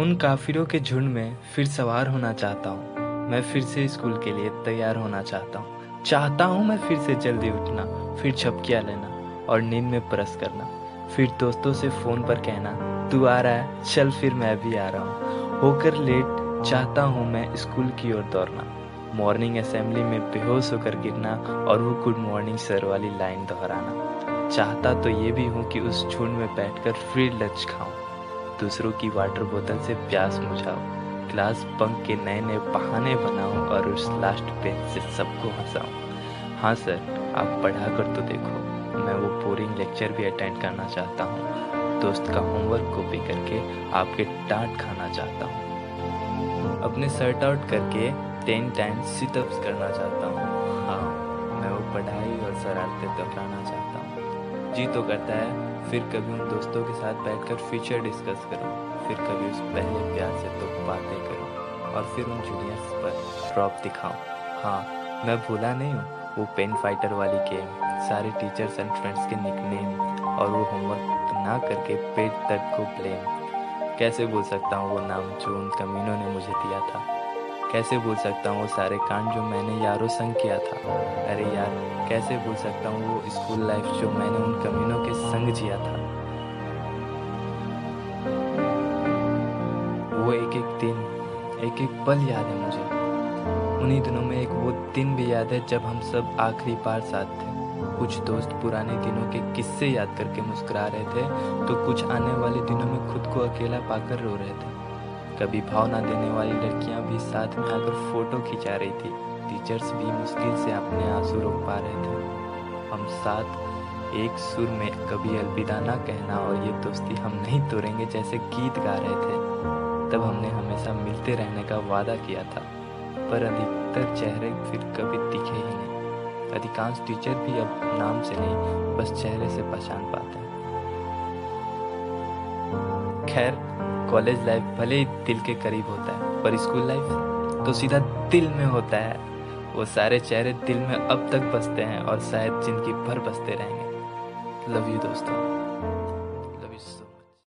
उन काफिरों के झुंड में फिर सवार होना चाहता हूँ। मैं फिर से स्कूल के लिए तैयार होना चाहता हूँ। चाहता हूँ मैं फिर से जल्दी उठना, फिर छपकिया लेना और नींद में परस करना। फिर दोस्तों से फ़ोन पर कहना, तू आ रहा है, चल फिर मैं भी आ रहा हूँ। होकर लेट चाहता हूँ मैं स्कूल की ओर दौड़ना। मॉर्निंग असेंबली में बेहोश होकर गिरना और वो गुड मॉर्निंग सर वाली लाइन दोहराना। चाहता तो ये भी हूँ कि उस झुंड में बैठकर फिर लंच खाऊं। दूसरों की वाटर बोतल से प्यास मुझाऊं क्लास पंक के नए नए बहाने बनाओ और उस लास्ट बेंच से सबको हंसाऊं हाँ सर आप पढ़ा कर तो देखो, मैं वो बोरिंग लेक्चर भी अटेंड करना चाहता हूँ। दोस्त का होमवर्क कॉपी करके आपके डांट खाना चाहता हूँ। अपने सर्ट आउट करके टेन टाइम्स सिटअप्स करना चाहता हूँ। हाँ मैं वो पढ़ाई और शरारतें दोहराना चाहता हूँ। जी तो करता है, फिर कभी उन दोस्तों के साथ बैठकर फ्यूचर डिस्कस करूँ, फिर कभी उस पहले प्यार से तो बातें करूँ, और फिर उन जूनियर्स पर ड्रॉप दिखाऊँ हाँ मैं भूला नहीं हूँ, वो पेन फाइटर वाली गेम सारे टीचर्स एंड फ्रेंड्स के निकनेम और वो होमवर्क ना करके पेट तक को ब्लेम कैसे भूल सकता हूँ वो नाम जो उन कमीनों ने मुझे दिया था? कैसे भूल सकता हूँ वो सारे कांड जो मैंने यारों संग किया था? अरे यार, कैसे भूल सकता हूँ वो स्कूल लाइफ जो मैंने उन कमीनों के संग जिया था? वो एक एक दिन, एक एक पल याद है मुझे। उन्हीं दिनों में एक वो दिन भी याद है जब हम सब आखिरी बार साथ थे। कुछ दोस्त पुराने दिनों के किस्से याद करके मुस्कुरा रहे थे तो कुछ आने वाले दिनों में खुद को अकेला पाकर रो रहे थे। कभी भाव ना देने वाली लड़कियाँ भी साथ में आकर फ़ोटो खिंचा रही थी। टीचर्स भी मुश्किल से अपने आँसू रोक पा रहे थे। हम साथ एक सुर में कभी अलविदा ना कहना और ये दोस्ती हम नहीं तोड़ेंगे जैसे गीत गा रहे थे। तब हमने हमेशा मिलते रहने का वादा किया था, पर अधिकतर चेहरे फिर कभी दिखे ही नहीं। अधिकांश टीचर भी अब नाम से नहीं, बस चेहरे से पहचान पाते खैर कॉलेज लाइफ भले ही दिल के करीब होता है, पर स्कूल लाइफ तो सीधा दिल में होता है। वो सारे चेहरे दिल में अब तक बसते हैं और शायद ज़िंदगी भर बसते रहेंगे। लव यू दोस्तों।